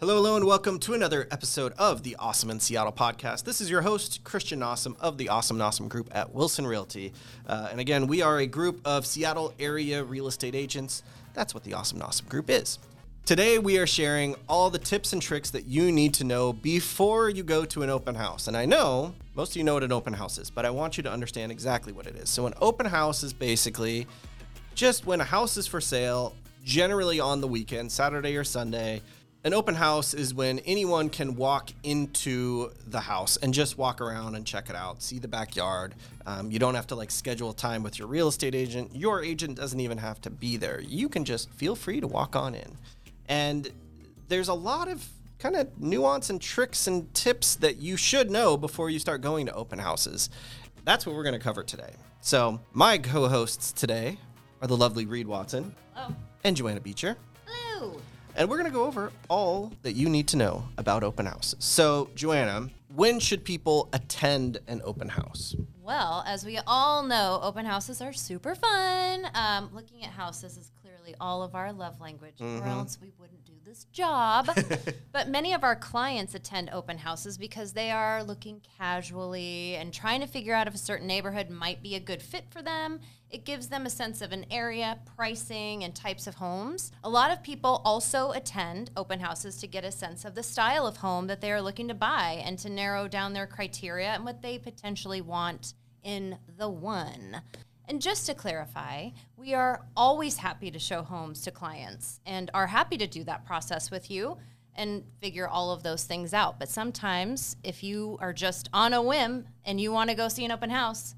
Hello, hello, and welcome to another episode of the Awesome in Seattle podcast. This is your host, Christian Awesome of the Awesome Awesome Group at Wilson Realty. Uh, and again, we are a group of Seattle area real estate agents. That's what the Awesome Awesome Group is. Today, we are sharing all the tips and tricks that you need to know before you go to an open house. And I know most of you know what an open house is, but I want you to understand exactly what it is. So, an open house is basically just when a house is for sale, generally on the weekend, Saturday or Sunday. An open house is when anyone can walk into the house and just walk around and check it out, see the backyard. Um, you don't have to like schedule time with your real estate agent. Your agent doesn't even have to be there. You can just feel free to walk on in. And there's a lot of kind of nuance and tricks and tips that you should know before you start going to open houses. That's what we're going to cover today. So, my co hosts today are the lovely Reed Watson Oh, and Joanna Beecher. hello. And we're going to go over all that you need to know about open houses. So, Joanna, when should people attend an open house? Well, as we all know, open houses are super fun. Um, looking at houses is clearly all of our love language, or else we wouldn't this job. but many of our clients attend open houses because they are looking casually and trying to figure out if a certain neighborhood might be a good fit for them. It gives them a sense of an area, pricing, and types of homes. A lot of people also attend open houses to get a sense of the style of home that they are looking to buy and to narrow down their criteria and what they potentially want in the one. And just to clarify, we are always happy to show homes to clients and are happy to do that process with you and figure all of those things out. But sometimes, if you are just on a whim and you want to go see an open house,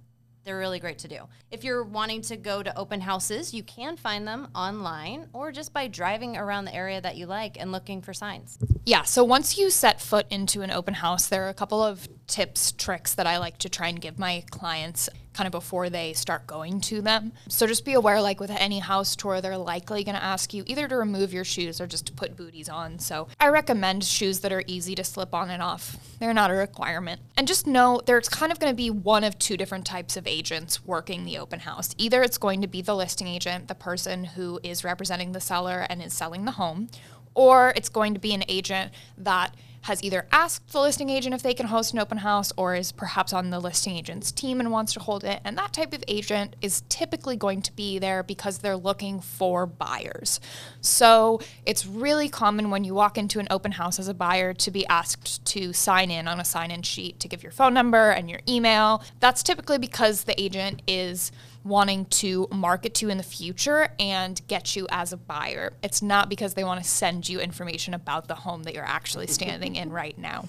they're really great to do. If you're wanting to go to open houses, you can find them online or just by driving around the area that you like and looking for signs. Yeah, so once you set foot into an open house, there are a couple of tips, tricks that I like to try and give my clients kind of before they start going to them. So just be aware, like with any house tour, they're likely going to ask you either to remove your shoes or just to put booties on. So I recommend shoes that are easy to slip on and off. They're not a requirement. And just know there's kind of going to be one of two different types of agents working the open house. Either it's going to be the listing agent, the person who is representing the seller and is selling the home, or it's going to be an agent that has either asked the listing agent if they can host an open house or is perhaps on the listing agent's team and wants to hold it. And that type of agent is typically going to be there because they're looking for buyers. So it's really common when you walk into an open house as a buyer to be asked to sign in on a sign in sheet to give your phone number and your email. That's typically because the agent is wanting to market to in the future and get you as a buyer. It's not because they want to send you information about the home that you're actually standing in right now.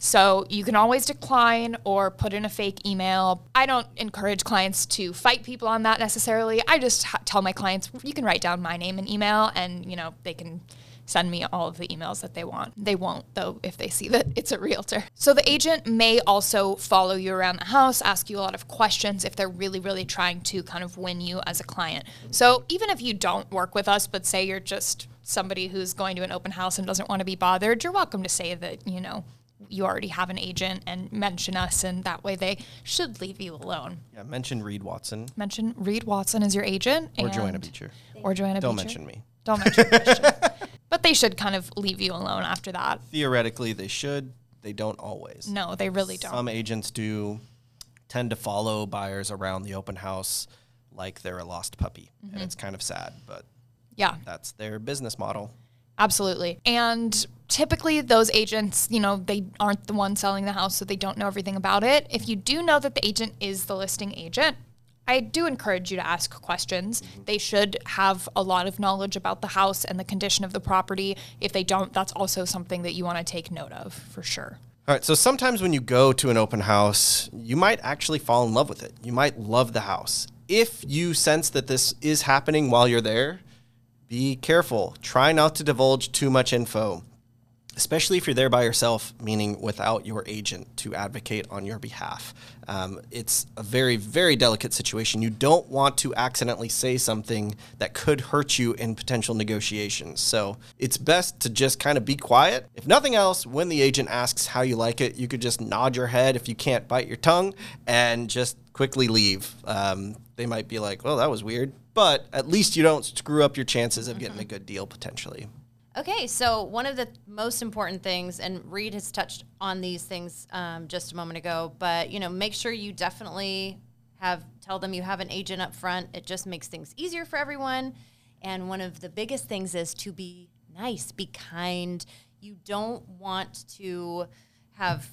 So you can always decline or put in a fake email. I don't encourage clients to fight people on that necessarily. I just tell my clients you can write down my name and email and you know they can send me all of the emails that they want. They won't, though, if they see that it's a realtor. So the agent may also follow you around the house, ask you a lot of questions if they're really, really trying to kind of win you as a client. So even if you don't work with us, but say you're just somebody who's going to an open house and doesn't want to be bothered, you're welcome to say that, you know, you already have an agent and mention us, and that way they should leave you alone. Yeah, mention Reed Watson Mention Reed Watson as your agent. or and- Joanna Beecher. Or Joanna Don't Beecher. mention me. Don't mention Christian. but they should kind of leave you alone after that. Theoretically, they should. They don't always. No, they really don't. Some agents do tend to follow buyers around the open house like they're a lost puppy. Mm-hmm. And it's kind of sad, but yeah, that's their business model. absolutely. And typically those agents, you know, they aren't the one selling the house, so they don't know everything about it. If you do know that the agent is the listing agent, I do encourage you to ask questions. Mm-hmm. They should have a lot of knowledge about the house and the condition of the property. If they don't, that's also something that you want to take note of for sure. All right, so sometimes when you go to an open house, you might actually fall in love with it. You might love the house. If you sense that this is happening while you're there, be careful. Try not to divulge too much info, especially if you're there by yourself, meaning without your agent to advocate on your behalf. Um, it's a very, very delicate situation. You don't want to accidentally say something that could hurt you in potential negotiations. So it's best to just kind of be quiet. If nothing else, when the agent asks how you like it, you could just nod your head if you can't bite your tongue and just quickly leave. Um, they might be like, well, that was weird. But at least you don't screw up your chances of getting a good deal potentially. Okay, so one of the most important things, and Reed has touched on these things um, just a moment ago, but you know, make sure you definitely have tell them you have an agent up front. It just makes things easier for everyone. And one of the biggest things is to be nice, be kind. You don't want to have,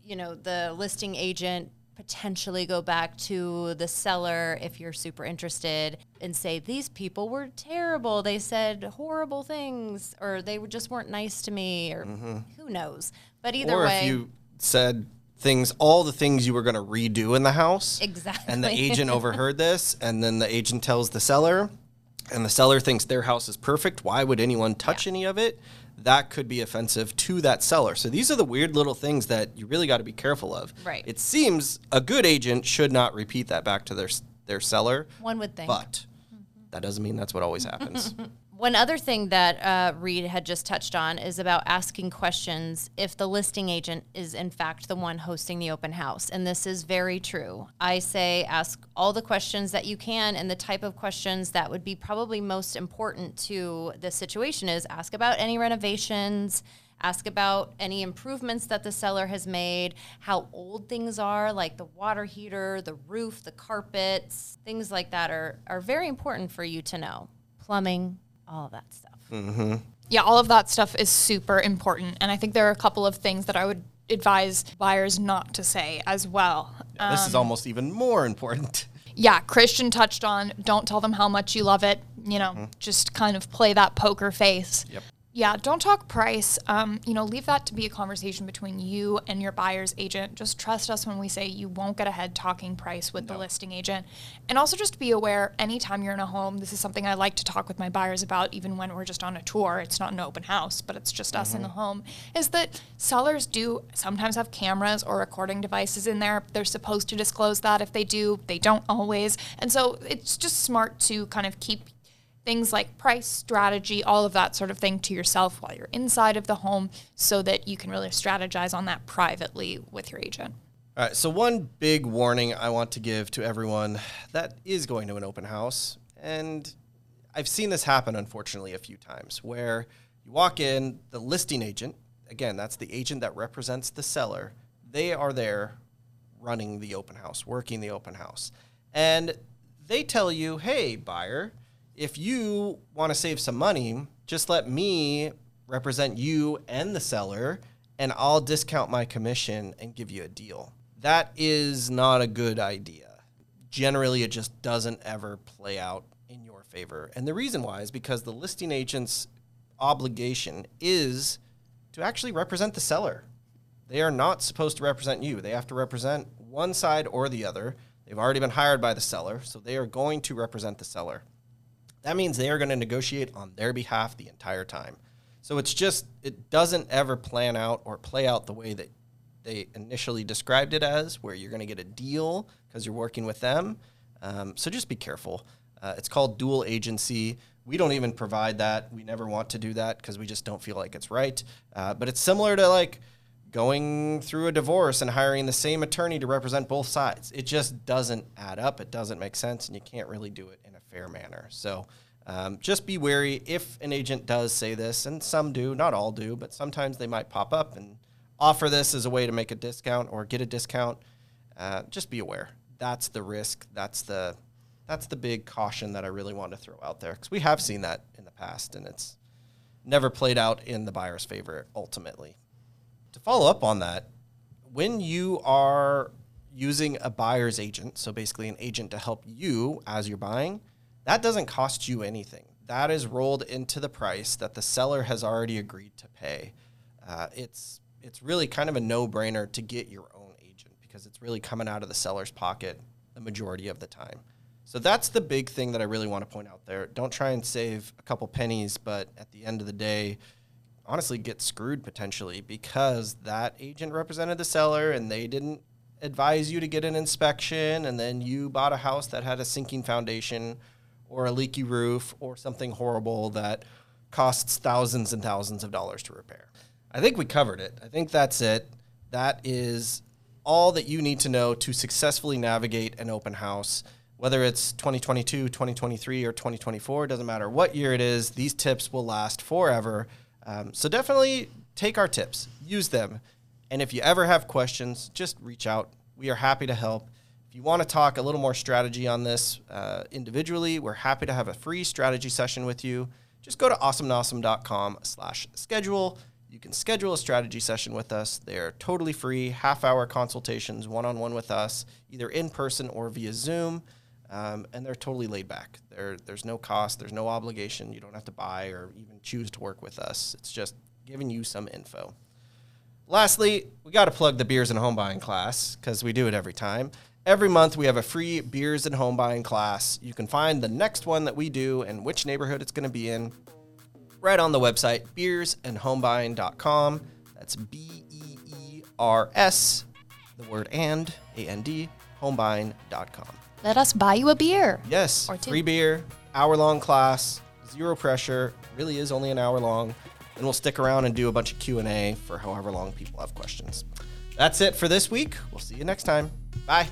you know, the listing agent potentially go back to the seller if you're super interested and say these people were terrible. They said horrible things or they just weren't nice to me or mm-hmm. who knows. But either or way if you said things, all the things you were going to redo in the house, exactly and the agent overheard this, and then the agent tells the seller, and the seller thinks their house is perfect. Why would anyone touch any of it? That could be offensive to that seller. So these are the weird little things that you really got to be careful of. Right. It seems a good agent should not repeat that back to their their seller, one would think but that doesn't mean that's what always happens. One other thing that uh, Reed had just touched on is about asking questions if the listing agent is in fact the one hosting the open house. And this is very true. I say ask all the questions that you can, and the type of questions that would be probably most important to the situation is ask about any renovations. Ask about any improvements that the seller has made, how old things are, like the water heater, the roof, the carpets, things like that are, are very important for you to know. Plumbing, all of that stuff. Mm-hmm. Yeah, all of that stuff is super important. And I think there are a couple of things that I would advise buyers not to say as well. this is um, almost even more important. Yeah, Christian touched on don't tell them how much you love it. You know, mm-hmm. just kind of play that poker face. Yep. Yeah, don't talk price. Um, you know, leave that to be a conversation between you and your buyer's agent. Just trust us when we say you won't get ahead talking price with the listing agent. And also just be aware anytime you're in a home, this is something I like to talk with my buyers about even when we're just on a tour. It's not an open house, but it's just us in the home. Is that sellers do sometimes have cameras or recording devices in there. They're supposed to disclose that if they do, they don't always. And so it's just smart to kind of keep things like price, strategy, all of that sort of thing to yourself while you're inside of the home so that you can really strategize on that privately with your agent. All right, so one big warning I want to give to everyone that is going to an open house, and I've seen this happen unfortunately a few times where you walk in, the listing agent, again, that's the agent that represents the seller, they are there running the open house, working the open house. And they tell you, hey, buyer, if you want to save some money, just let me represent you and the seller, and I'll discount my commission and give you a deal. That is not a good idea. Generally, it just doesn't ever play out in your favor. And the reason why is because the listing agent's obligation is to actually represent the seller. They are not supposed to represent you. They have to represent one side or the other. They've already been hired by the seller, so they are going to represent the seller. That means they are going to negotiate on their behalf the entire time. So it's just, it doesn't ever plan out or play out the way that they initially described it as, where you're going to get a deal because you're working with them. Um, so just be careful. Uh, it's called dual agency. We don't even provide that. We never want to do that because we just don't feel like it's right. Uh, but it's similar to like going through a divorce and hiring the same attorney to represent both sides. It just doesn't add up. It doesn't make sense, and you can't really do it in a fair manner. So um, just be wary if an agent does say this, and some do, not all do, but sometimes they might pop up and offer this as a way to make a discount or get a discount. Uh, just be aware. That's the risk. That's the that's the big caution that I really want to throw out there because we have seen that in the past, and it's never played out in the buyer's favor ultimately. To follow up on that, when you are using a buyer's agent, so basically an agent to help you as you're buying, that doesn't cost you anything. That is rolled into the price that the seller has already agreed to pay. Uh, it's it's really kind of a no-brainer to get your own agent because it's really coming out of the seller's pocket the majority of the time. So that's the big thing that I really want to point out there. Don't try and save a couple pennies, but at the end of the day, honestly get screwed potentially because that agent represented the seller and they didn't advise you to get an inspection and then you bought a house that had a sinking foundation or a leaky roof or something horrible that costs thousands and thousands of dollars to repair. I think we covered it. I think that's it. That is all that you need to know to successfully navigate an open house. Whether it's 2022, 2023, or 2024, doesn't matter what year it is, these tips will last forever. Um, so definitely take our tips, use them. And if you ever have questions, just reach out. We are happy to help. If you want to talk a little more strategy on this uh, individually, we're happy to have a free strategy session with you. Just go to awesomeandawesome.com slash schedule. You can schedule a strategy session with us. They're totally free, half hour consultations, one on one with us, either in person or via Zoom. Um, and they're totally laid back. There, there's no cost, there's no obligation. You don't have to buy or even choose to work with us. It's just giving you some info. Lastly, we got to plug the beers and home buying class because we do it every time. Every month, we have a free beers and home buying class. You can find the next one that we do and which neighborhood it's going to be in right on the website, beersandhomebuying.com. That's B E E R S, the word and, A N D, homebuying.com. Let us buy you a beer. Yes, Or two. free beer, hour long class, zero pressure. Really is only an hour long, and we'll stick around and do a bunch of Q and A for however long people have questions. That's it for this week. We'll see you next time. Bye.